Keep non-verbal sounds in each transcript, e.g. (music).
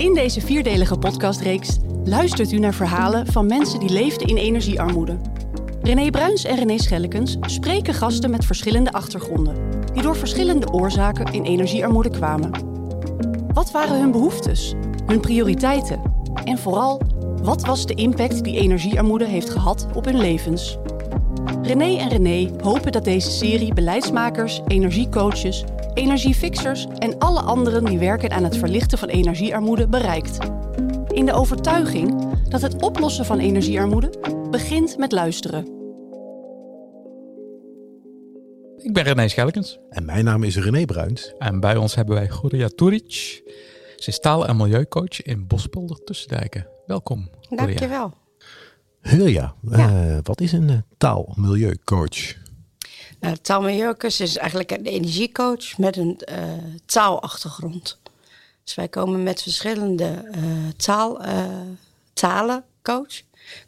In deze vierdelige podcastreeks luistert u naar verhalen van mensen die leefden in energiearmoede. René Bruins en René Schellekens spreken gasten met verschillende achtergronden, die door verschillende oorzaken in energiearmoede kwamen. Wat waren hun behoeftes, hun prioriteiten en vooral, wat was de impact die energiearmoede heeft gehad op hun levens? René en René hopen dat deze serie beleidsmakers, energiecoaches, energiefixers en alle anderen die werken aan het verlichten van energiearmoede bereikt. In de overtuiging dat het oplossen van energiearmoede begint met luisteren. Ik ben René Schellekens En mijn naam is René Bruins. en bij ons hebben wij Goria Turic. Ze is taal- en milieucoach in Bospolder Tussendijken. Welkom. Goria. Dankjewel. Hilja, Ja. eh, wat is een eh, taal-milieucoach? Nou, de taalmilieucursus is eigenlijk een energiecoach met een eh, taalachtergrond. Dus wij komen met verschillende eh, taal, eh, talen, coach,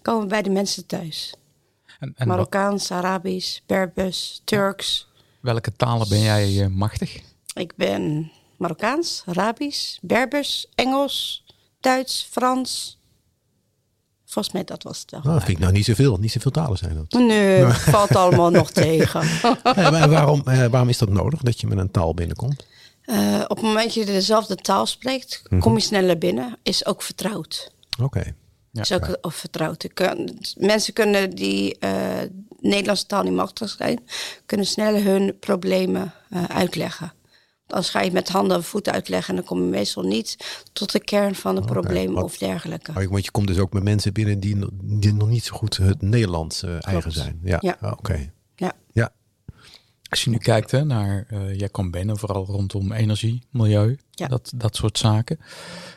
komen bij de mensen thuis. En, en wa- Marokkaans, Arabisch, Berbers, Turks. welke talen ben jij eh, machtig? Ik ben Marokkaans, Arabisch, Berbers, Engels, Duits, Frans. Volgens mij dat was het wel. Nou, dat vind ik nou niet zoveel. Niet zoveel talen zijn dat. Nee, valt allemaal nog (laughs) tegen. (laughs) Maar waarom, eh, waarom is dat nodig, dat je met een taal binnenkomt? Eh, op het moment dat je dezelfde taal spreekt, kom je sneller binnen. Is ook vertrouwd. Oké. Ja. is ook ook vertrouwd. Kun- mensen kunnen die eh, Nederlandse taal niet machtig zijn, kunnen sneller hun problemen eh, uitleggen. Als ga je met handen en voeten uitleggen, en dan kom je meestal niet tot de kern van het probleem wat- of dergelijke. Oh, Want je komt dus ook met mensen binnen die, die nog niet zo goed het Nederlands eh, eigen zijn. Ja, Ja. Ah, oké. Ja. Ja. Als je nu kijkt hè, naar, eh, jij komt binnen, vooral rondom energie, milieu, Ja. dat, dat soort zaken.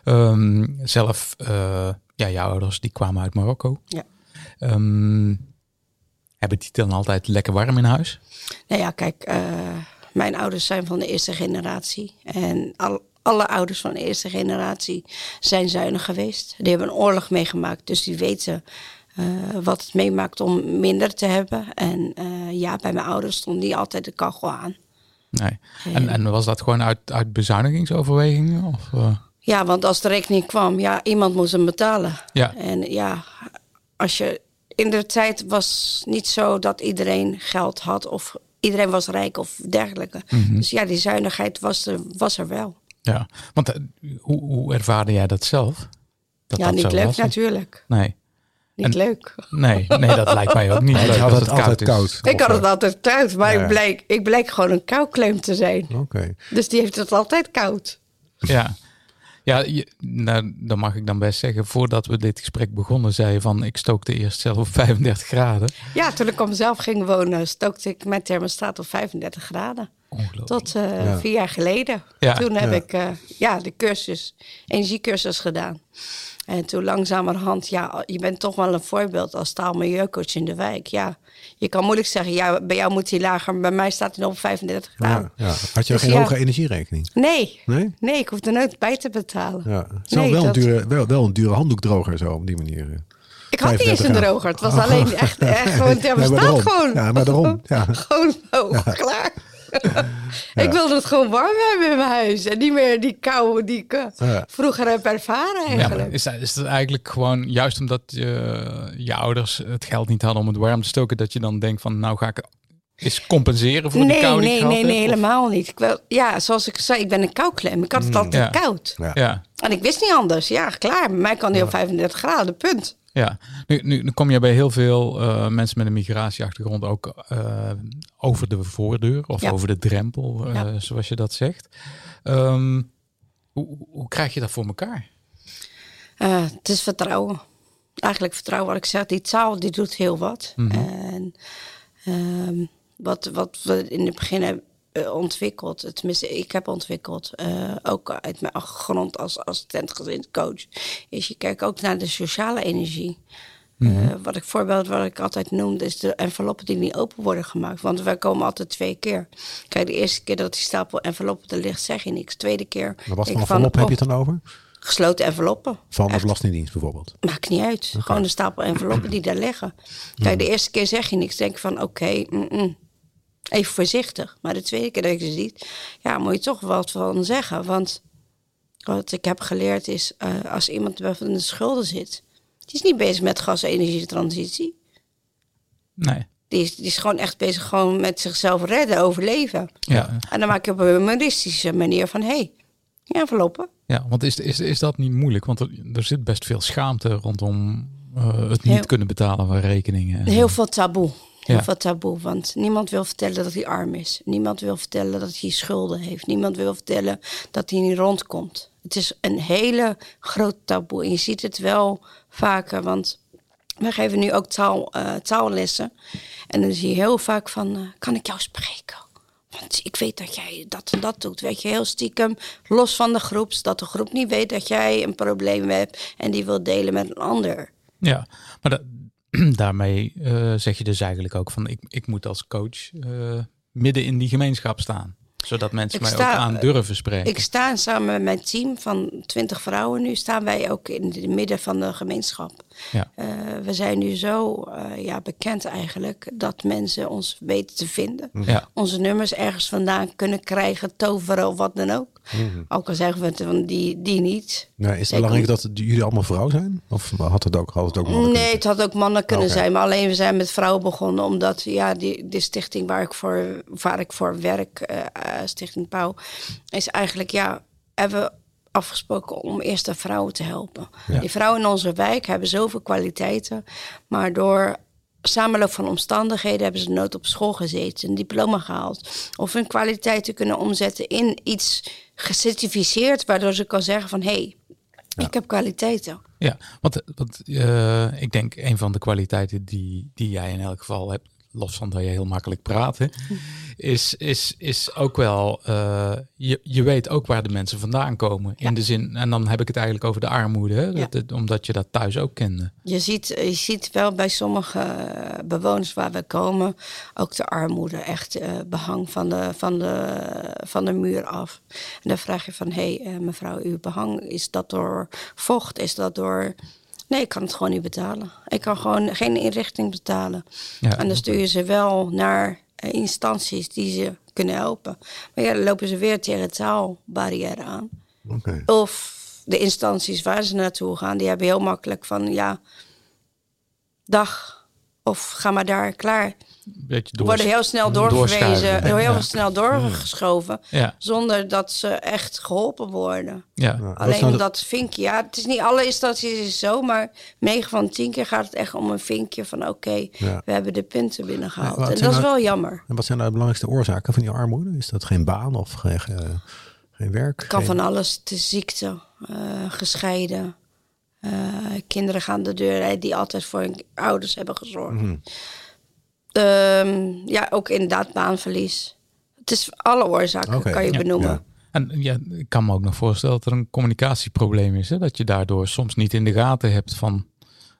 Ehm, zelf, eh, ja, jouw ouders die kwamen uit Marokko. Ja. Ehm, hebben die dan altijd lekker warm in huis? Nou ja, kijk, eh, mijn ouders zijn van de eerste generatie. En al, alle ouders van de eerste generatie zijn zuinig geweest. Die hebben een oorlog meegemaakt, dus die weten eh, wat het meemaakt om minder te hebben. En eh, ja, bij mijn ouders stond niet altijd de kachel aan. Nee. En, en was dat gewoon uit, uit bezuinigingsoverwegingen? Of, eh? Ja, want als de rekening kwam, ja, iemand moest hem betalen. Ja. En ja, als je in de tijd was niet zo dat iedereen geld had of iedereen was rijk of dergelijke. Mhm. Dus ja, die zuinigheid was er, was er wel. Ja, want eh, hoe, hoe ervaarde jij dat zelf? Dat ja, dat niet leuk was? natuurlijk. Nee. Niet En- leuk. Nee, nee, dat lijkt mij ook niet leuk had als het het koud altijd is. koud. Ik had het altijd koud, maar Ja. ik, bleek, ik bleek gewoon een koukleum te zijn. Oké. Dus die heeft het altijd koud. Ja, ja je, nou, dan mag ik dan best zeggen, voordat we dit gesprek begonnen, zei je van, ik stookte eerst zelf op (laughs) 35 graden. Ja, toen ik op mezelf ging wonen, stookte ik mijn thermostaat op 35 graden. Ongelooflijk. Tot eh, Ja. vier jaar geleden. Ja. Toen heb Ja. ik eh, ja, de cursus, energiecursus gedaan. En toen langzamerhand, ja, je bent toch wel een voorbeeld als taalmilieucoach in de wijk. Ja, je kan moeilijk zeggen, ja, bij jou moet hij lager, maar bij mij staat hij nog op 35 graden. Ja, ja. Had je Dus geen ja. hoge energierekening? Nee, Nee? nee, ik hoef er nooit bij te betalen. Ja. Het is wel, Nee, wel, een dure, wel, wel een dure handdoekdroger zo, op die manier. eh. Ik had niet eens 35 een droger. Het was alleen echt, echt gewoon (laughs) daarom. gewoon. Ja, maar daarom. Ja. (laughs) Gewoon hoog, klaar. (laughs) Ik wilde het gewoon warm hebben in mijn huis. En niet meer die kou die ik eh, Ja. vroeger heb ervaren Ja, maar eigenlijk. is, dat, is dat eigenlijk gewoon juist omdat je, je ouders het geld niet hadden om het warm te stoken, dat je dan denkt van, nou ga ik eens compenseren voor die nee, kou die ik nee, gehad nee, nee? Of- helemaal niet. Ik wil, ja, zoals ik zei, ik ben een kouklem. Ik had het altijd Ja. koud. Ja. Ja, En ik wist niet anders. Ja, klaar. Bij mij kan die op 35 graden, punt. Ja. Nu, nu, nu kom je bij heel veel eh, mensen met een migratieachtergrond ook eh, over de voordeur of Ja. over de drempel, eh, Ja. zoals je dat zegt. Ehm, hoe, hoe krijg je dat voor elkaar? Het is vertrouwen. Eigenlijk vertrouwen wat ik zeg. Die taal die doet heel wat. En ehm, wat, wat we in het begin hebben ontwikkeld, tenminste ik heb ontwikkeld, eh, ook uit mijn achtergrond als assistent-gezinscoach, is je kijkt ook naar de sociale energie. Eh, wat ik voorbeeld wat ik altijd noemde, is de enveloppen die niet open worden gemaakt. Want wij komen altijd twee keer. Kijk, de eerste keer dat die stapel enveloppen er ligt, zeg je niks. Tweede keer. Maar wat voor envelop heb je het dan over? Gesloten enveloppen. Van de. Belastingdienst bijvoorbeeld. Maakt niet uit. Gewoon een stapel enveloppen die daar liggen. Kijk, de eerste keer zeg je niks. Denk van, oké. Even voorzichtig. Maar de tweede keer dat je ze ziet, ja, moet je toch wat van zeggen. Want Wat ik heb geleerd is, eh, als iemand in de schulden zit, die is niet bezig met gas-energietransitie. Nee. Die is, die is gewoon echt bezig gewoon met zichzelf redden, overleven. Ja. En dan maak je op een humoristische manier van, hé, hey, ja, verlopen. Ja, want is, is, is dat niet moeilijk? Want er, er zit best veel schaamte rondom uh, het niet Heel- kunnen betalen van rekeningen. en Heel veel taboe. Heel Ja. veel taboe. Want niemand wil vertellen dat hij arm is. Niemand wil vertellen dat hij schulden heeft. Niemand wil vertellen dat hij niet rondkomt. Het is een hele groot taboe. En je ziet het wel vaker. Want wij geven nu ook taal, eh, taallessen. En dan zie je heel vaak van... eh, kan ik jou spreken? Want ik weet dat jij dat en dat doet. Weet je, heel stiekem, los van de groep. Zodat de groep niet weet dat jij een probleem hebt... en die wil delen met een ander. Ja, maar da- (clears throat) daarmee eh, zeg je dus eigenlijk ook van ik, ik moet als coach eh, midden in die gemeenschap staan. Zodat mensen Ik mij sta- ook aan durven spreken. Ik sta samen met mijn team van 20 vrouwen nu, staan wij ook in het midden van de gemeenschap. Ja. Eh, we zijn nu zo ja, bekend eigenlijk dat mensen ons weten te vinden. Ja. Onze nummers ergens vandaan kunnen krijgen, toveren of wat dan ook. Ook al zeggen we het van die, die niet. Is het Zeker. belangrijk dat jullie allemaal vrouw zijn? Of had het ook, had het ook mannen Nee, het had ook mannen kunnen zijn. Maar alleen we zijn met vrouwen begonnen. Omdat ja, die, de stichting waar ik voor, waar ik voor werk, eh, eh, Stichting Pauw, is eigenlijk ja, hebben we afgesproken om eerst de vrouwen te helpen. Ja. Die vrouwen in onze wijk hebben zoveel kwaliteiten. Maar door samenloop van omstandigheden hebben ze nooit op school gezeten, een diploma gehaald. Of hun kwaliteiten kunnen omzetten in iets gecertificeerd, waardoor ze kan zeggen van hé, hey, ik heb kwaliteiten. Ja, want, want eh, ik denk een van de kwaliteiten die, die jij in elk geval hebt, los van dat je heel makkelijk praat, hè, is, is, is ook wel, eh, je, je weet ook waar de mensen vandaan komen. In de zin, en dan heb ik het eigenlijk over de armoede, hè, dat, omdat je dat thuis ook kende. Je ziet, je ziet wel bij sommige eh, bewoners waar we komen ook de armoede. Echt eh, behang van de, van, de, van de muur af. En dan vraag je van, hé hey, mevrouw, uw behang, is dat door vocht? Is dat door... Nee, ik kan het gewoon niet betalen. Ik kan gewoon geen inrichting betalen. Ja, en dan stuur je ze wel naar eh, instanties die ze kunnen helpen. Maar ja, dan lopen ze weer tegen taalbarrière aan. Oké. Of de instanties waar ze naartoe gaan, die hebben heel makkelijk van ja, dag of ga maar daar klaar. Beetje door, Worden heel snel doorverwezen, heel Ja. snel doorgeschoven, Ja, zonder dat ze echt geholpen worden. ja. Alleen nou de- dat vinkje, ja, het is niet alle instanties is zo, maar 9 van 10 keer gaat het echt om een vinkje van oké, Ja. we hebben de punten binnengehaald. En dat is nou- wel jammer. En wat zijn nou de belangrijkste oorzaken van die armoede? Is dat geen baan of geen, geen, geen werk? Het kan Geen- van alles. De ziekte, eh, gescheiden. eh, kinderen gaan de deur uit die altijd voor hun ouders hebben gezorgd. Mhm. Ehm, ja, ook inderdaad baanverlies. Het is alle oorzaken, kan je ja, benoemen. ja. En ja, ik kan me ook nog voorstellen dat er een communicatieprobleem is. Hè? Dat je daardoor soms niet in de gaten hebt van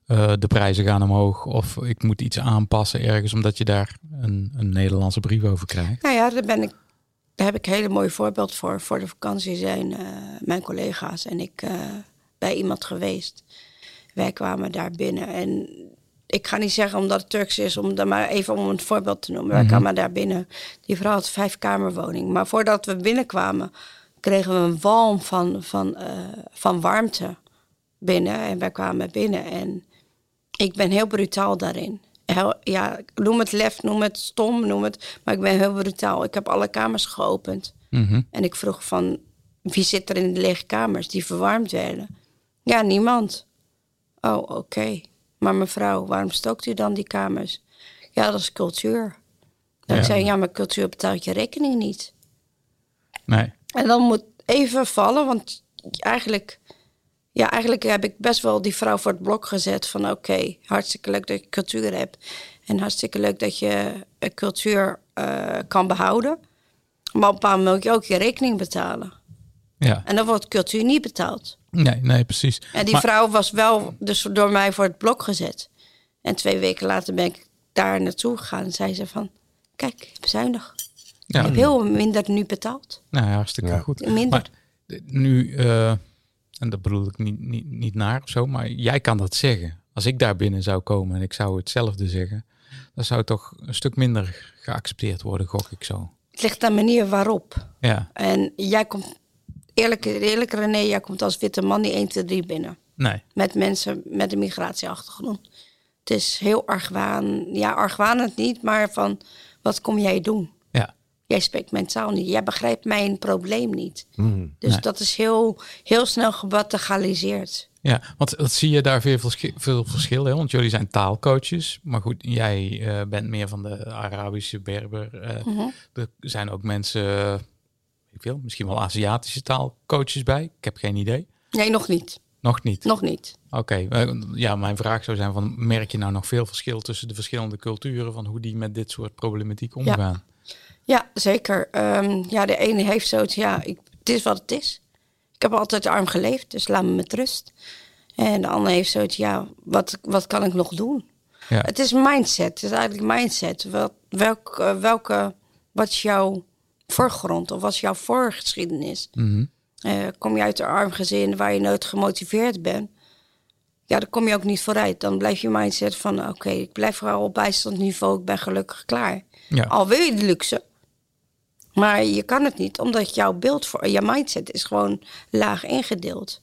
eh, de prijzen gaan omhoog. Of ik moet iets aanpassen ergens omdat je daar een, een Nederlandse brief over krijgt. Nou ja, daar, ben ik, daar heb ik een hele mooi voorbeeld voor. Voor de vakantie zijn eh, mijn collega's en ik eh, bij iemand geweest. Wij kwamen daar binnen en ik ga niet zeggen omdat het Turks is, om dan maar even om een voorbeeld te noemen. Wij kwamen daar binnen. Die vrouw had vijf kamerwoning. Maar voordat we binnenkwamen, kregen we een walm van, van, eh, van warmte binnen. En wij kwamen binnen en ik ben heel brutaal daarin. Heel, ja, noem het lef, noem het stom, noem het. Maar ik ben heel brutaal. Ik heb alle kamers geopend. Mhm. En ik vroeg van, wie zit er in de lege kamers die verwarmd werden? Ja, niemand. Oh, oké. Maar mevrouw, waarom stookt u dan die kamers? Ja, dat is cultuur. Dan Ja. zei ja, maar cultuur betaalt je rekening niet. Nee. En dan moet even vallen, want eigenlijk, ja, eigenlijk heb ik best wel die vrouw voor het blok gezet van oké, hartstikke leuk dat je cultuur hebt. En hartstikke leuk dat je eh, cultuur eh, kan behouden. Maar op een bepaald moment moet je ook je rekening betalen. Ja. En dan wordt cultuur niet betaald. Nee, nee, precies. En die Maar- vrouw was wel dus door mij voor het blok gezet. En twee weken later ben ik daar naartoe gegaan en zei ze van... Kijk, ik heb bezuinigd. ja, Ik heb heel minder nu betaald. Nou, ja, hartstikke Ja. goed. Minder. Maar d- nu, eh, en dat bedoel ik niet, niet, niet naar of zo, maar jij kan dat zeggen. Als ik daar binnen zou komen en ik zou hetzelfde zeggen, dan zou het toch een stuk minder geaccepteerd worden, gok ik zo. Het ligt aan de manier waarop. Ja, En jij komt... eerlijk, eerlijk René, jij komt als witte man niet 1, 2, 3 binnen. Nee. Met mensen met een migratieachtergrond. Het is heel argwaan. Ja, argwanend niet, maar van wat kom jij doen? Ja. Jij spreekt mijn taal niet. Jij begrijpt mijn probleem niet. Mm. Dus Nee. dat is heel, heel snel gebategaliseerd. Ja, want wat zie je daar veel, verschil, veel verschil in? Want jullie zijn taalcoaches. Maar goed, jij eh, bent meer van de Arabische Berber. eh, Mhm. Er zijn ook mensen, ik wil, misschien wel Aziatische taalcoaches bij. Ik heb geen idee. Nee, nog niet. Nog niet. Nog niet. Oké, eh, ja, mijn vraag zou zijn: van, merk je nou nog veel verschil tussen de verschillende culturen van hoe die met dit soort problematiek omgaan? Ja, zeker. Ehm, ja, de ene heeft zoiets, ja, ik, het is wat het is. Ik heb altijd arm geleefd, dus laat me met rust. En de ander heeft zoiets, ja, wat, wat kan ik nog doen? Ja. Het is mindset, het is eigenlijk mindset. Wel, welk, eh, welke, wat is jouw voorgrond of wat is jouw voorgeschiedenis? Eh, kom je uit een arm gezin waar je nooit gemotiveerd bent? Ja, dan kom je ook niet vooruit. Dan blijf je mindset van, oké, ik blijf vooral op bijstandniveau, ik ben gelukkig klaar. Ja. Al wil je de luxe. Maar je kan het niet, omdat jouw beeld voor je mindset is gewoon laag ingedeeld.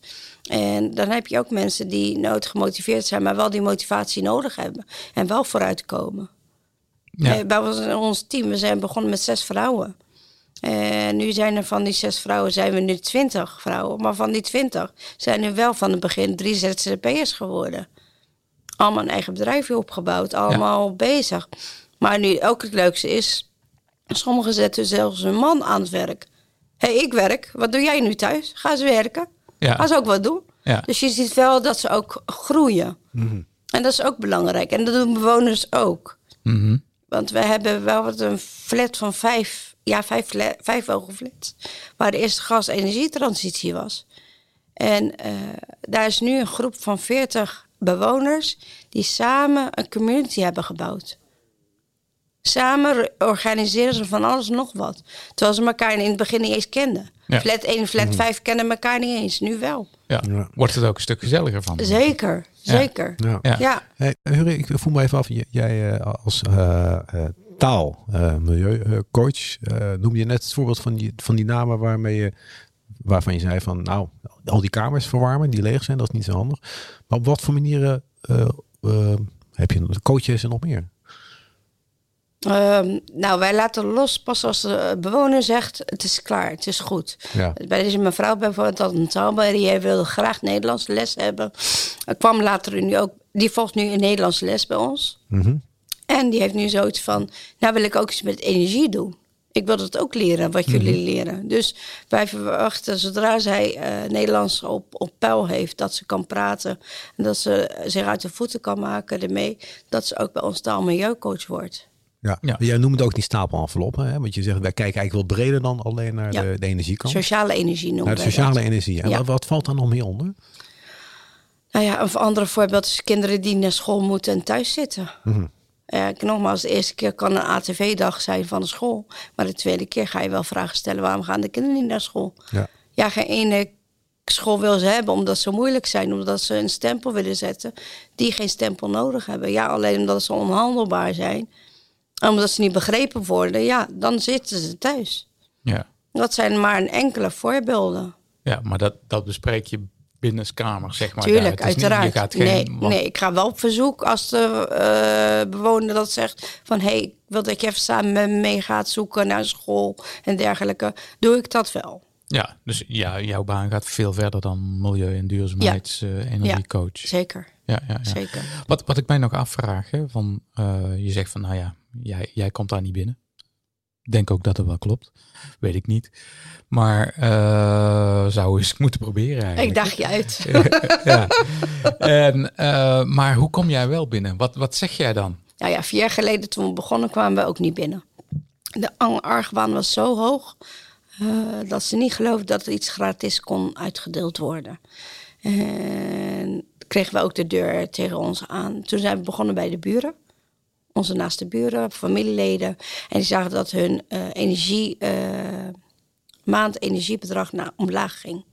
En dan heb je ook mensen die nooit gemotiveerd zijn, maar wel die motivatie nodig hebben. En wel vooruitkomen. Ja. Eh, Bij ons, ons team, we zijn begonnen met zes vrouwen. En nu zijn er van die zes vrouwen, zijn we nu twintig vrouwen. Maar van die twintig zijn er wel van het begin drie ZZP'ers geworden. Allemaal een eigen bedrijfje opgebouwd, allemaal bezig. Maar nu ook het leukste is, sommigen zetten zelfs een man aan het werk. Hé, hey, ik werk. Wat doe jij nu thuis? Ga eens werken. Ja. Ga ze ook wat doen. Ja. Dus je ziet wel dat ze ook groeien. En dat is ook belangrijk. En dat doen bewoners ook. Mhm. Want we hebben wel wat een flat van vijf, ja, vijf, vijf hoge flats. Waar de eerste gas-energietransitie was. En eh, daar is nu een groep van 40 bewoners die samen een community hebben gebouwd. Samen re- organiseren ze van alles en nog wat. Terwijl ze elkaar in het begin niet eens kenden. Ja. Flat 1 en flat 5 kennen elkaar niet eens. Nu wel. Ja. Ja. Wordt het ook een stuk gezelliger van? Zeker, zeker. Ja. Ja. Ja. Hey, Hurry, ik voel me even af. Jij eh, als eh, eh, taal, eh, milieucoach, eh, noem je net het voorbeeld van die, van die namen waarmee je, waarvan je zei van, nou, al die kamers verwarmen die leeg zijn, dat is niet zo handig. Maar op wat voor manieren eh, eh, heb je coach je ze nog meer? Ehm, nou, wij laten los pas als de bewoner zegt: het is klaar, het is goed. Ja. Bij deze mevrouw bijvoorbeeld had een taalbarrière, wilde graag Nederlands les hebben. Er kwam later nu ook, die volgt nu een Nederlands les bij ons. Mhm. En die heeft nu zoiets van: nou wil ik ook iets met energie doen. Ik wil dat ook leren, wat jullie leren. Dus wij verwachten, zodra zij eh, Nederlands op, op peil heeft, dat ze kan praten en dat ze zich uit de voeten kan maken ermee, dat ze ook bij ons taalmilieucoach wordt. Ja. Ja. Jij noemt het ook die stapelenveloppen, hè? want je zegt wij kijken eigenlijk wel breder dan alleen naar Ja. de, de energiekant. Sociale energie noemen Naar de sociale dat. energie. En Ja. wat, wat valt daar nog meer onder? Nou ja, een ander voorbeeld is kinderen die naar school moeten en thuis zitten. Mhm. Eh, ik- nogmaals, de eerste keer kan een ATV-dag zijn van de school. Maar de tweede keer ga je wel vragen stellen... waarom gaan de kinderen niet naar school? Ja. Ja, geen ene school wil ze hebben omdat ze moeilijk zijn. Omdat ze een stempel willen zetten die geen stempel nodig hebben. Ja, alleen omdat ze onhandelbaar zijn. En omdat ze niet begrepen worden. Ja, dan zitten ze thuis. Ja. Dat zijn maar een enkele voorbeelden. ja, maar dat, dat bespreek je binnenskamer, zeg maar. Tuurlijk, niet- uiteraard. je gaat geen, nee, want- nee, ik ga wel op verzoek als de eh, bewoner dat zegt van hé, hey, ik wil dat je even samen met me mee gaat zoeken naar school en dergelijke. Doe ik dat wel. Ja, dus ja, jouw baan gaat veel verder dan milieu- en duurzaamheidsenergiecoach. Zeker, Ja, ja, ja. zeker. Wat, wat ik mij nog afvraag, hè, van, eh, je zegt van, nou ja, jij, jij komt daar niet binnen. Denk ook dat het wel klopt. Weet ik niet. Maar eh, zou eens (laughs) moeten proberen eigenlijk. Ik dacht je uit. (laughs) ja. En, eh, maar hoe kom jij wel binnen? Wat, wat zeg jij dan? Nou ja, vier jaar geleden toen we begonnen kwamen we ook niet binnen. De argwaan was zo hoog eh, dat ze niet geloofden dat er iets gratis kon uitgedeeld worden. En kregen we ook de deur tegen ons aan. Toen zijn we begonnen bij de buren. Onze naaste buren, familieleden. En die zagen dat hun eh, energie, eh, maand energiebedrag naar omlaag ging.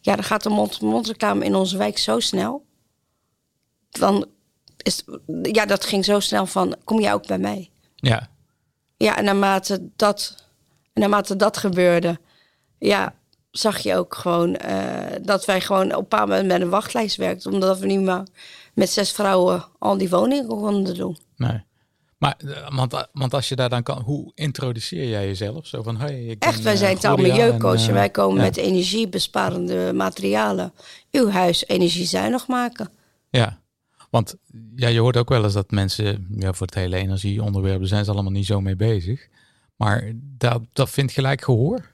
Ja, dan gaat de reclame in onze wijk zo snel. Dan is, ja, dat ging zo snel van, kom jij ook bij mij? Ja, Ja, en naarmate dat, en naarmate dat gebeurde, ja, zag je ook gewoon eh, dat wij gewoon op een paar moment met een wachtlijst werkten. Omdat we niet meer met zes vrouwen al die woningen konden doen. Nee. Maar eh, want, want als je daar dan kan, hoe introduceer jij jezelf? Zo van, hey, ik Echt, ben, wij eh, zijn taal Gloria milieucoach en, en eh, wij komen ja. met energiebesparende materialen. Uw huis energiezuinig maken. Ja, want ja, je hoort ook wel eens dat mensen, ja, voor het hele energieonderwerp, zijn ze allemaal niet zo mee bezig. Maar dat, dat vindt gelijk gehoor.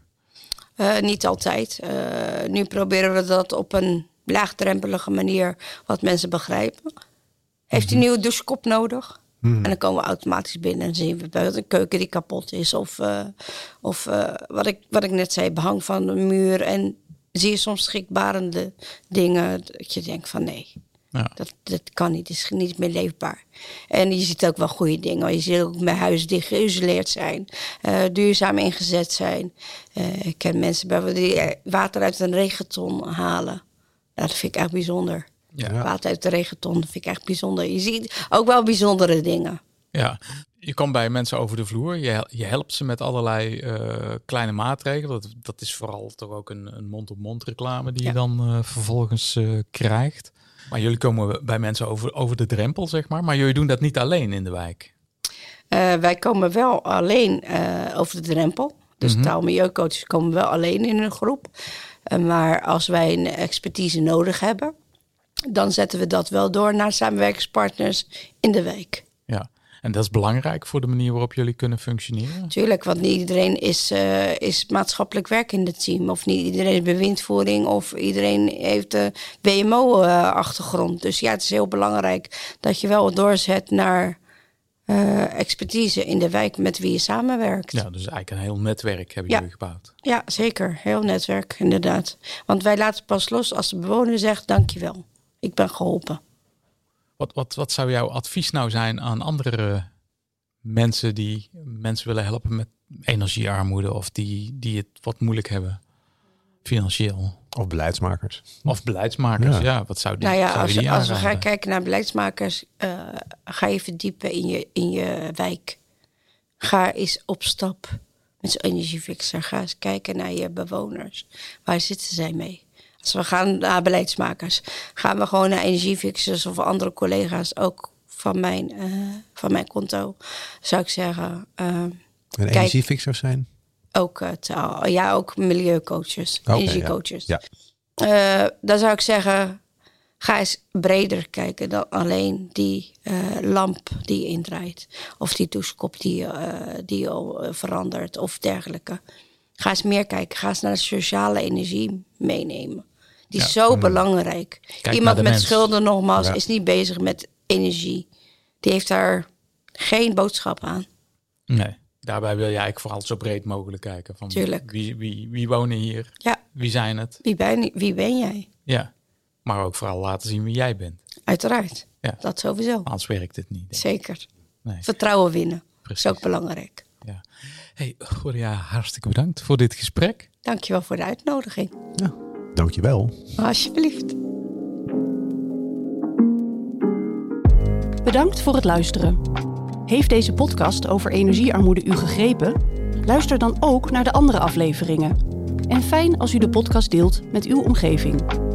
Eh, niet altijd. Eh, nu proberen we dat op een laagdrempelige manier wat mensen begrijpen. Heeft u een nieuwe douchekop nodig? En dan komen we automatisch binnen en zien we bij een keuken die kapot is. Of, eh, of eh, wat, ik, wat ik net zei, behang van de muur. En zie je soms schrikbarende dingen. Dat je denkt van nee, Ja. dat, dat kan niet. Het is niet meer leefbaar. En je ziet ook wel goede dingen. Je ziet ook mijn huis die geïsoleerd zijn. eh, duurzaam ingezet zijn. Ik ken mensen bijvoorbeeld die water uit een regenton halen. Dat vind ik echt bijzonder. Ja. Water uit de regenton, dat vind ik echt bijzonder. Je ziet ook wel bijzondere dingen. Ja, je komt bij mensen over de vloer. Je, je helpt ze met allerlei eh, kleine maatregelen. Dat, dat is vooral toch ook een, een mond-op-mond reclame die Ja. je dan eh, vervolgens eh, krijgt. Maar jullie komen bij mensen over, over de drempel, zeg maar. Maar jullie doen dat niet alleen in de wijk. Wij komen wel alleen over de drempel. Dus Mhm. taal- en milieucoaches komen wel alleen in een groep. Maar als wij een expertise nodig hebben, dan zetten we dat wel door naar samenwerkingspartners in de wijk. Ja, en dat is belangrijk voor de manier waarop jullie kunnen functioneren. Tuurlijk, want niet iedereen is, eh, is maatschappelijk werk in het team. Of niet iedereen is bewindvoering. Of iedereen heeft de WMO-achtergrond. Dus ja, het is heel belangrijk dat je wel doorzet naar eh, expertise in de wijk met wie je samenwerkt. Ja, dus eigenlijk een heel netwerk hebben Ja. jullie gebouwd. Ja, zeker. Heel netwerk, inderdaad. Want wij laten pas los als de bewoner zegt: dankjewel, ik ben geholpen. Wat, wat, wat zou jouw advies nou zijn aan andere mensen die mensen willen helpen met energiearmoede of die, die het wat moeilijk hebben financieel? Of beleidsmakers. Of beleidsmakers, ja. Ja. wat zou die, Nou ja, zou als, die als we gaan kijken naar beleidsmakers, eh, ga je verdiepen in je, in je wijk. Ga eens op stap met zo'n energiefixer. Ga eens kijken naar je bewoners. Waar zitten zij mee? Als we gaan naar beleidsmakers, gaan we gewoon naar energiefixers of andere collega's ook van mijn, eh, van mijn konto. Zou ik zeggen, eh, En Kijk. energiefixers zijn? ook, eh, taal- ja, ook milieucoaches, energiecoaches. Ja. Eh, dan zou ik zeggen, ga eens breder kijken dan alleen die eh, lamp die je indraait. Of die douchekop die, eh, die je eh, verandert of dergelijke. Ga eens meer kijken. Ga eens naar de sociale energie meenemen. Die is zo belangrijk. Iemand met mens. schulden nogmaals is niet bezig met energie. Die heeft daar geen boodschap aan. Nee, daarbij wil je eigenlijk vooral zo breed mogelijk kijken. Van Tuurlijk. Wie, wie, wie wonen hier? Ja, Wie zijn het? wie ben, wie ben jij? Ja, maar ook vooral laten zien wie jij bent. Uiteraard. Ja. Dat sowieso. Anders werkt het niet. Zeker. Nee. Vertrouwen winnen. Precies. is ook belangrijk. Ja. Hey, Gloria, hartstikke bedankt voor dit gesprek. Dankjewel voor de uitnodiging. Ja. Dankjewel. Alsjeblieft. Bedankt voor het luisteren. Heeft deze podcast over energiearmoede u gegrepen? Luister dan ook naar de andere afleveringen. En fijn als u de podcast deelt met uw omgeving.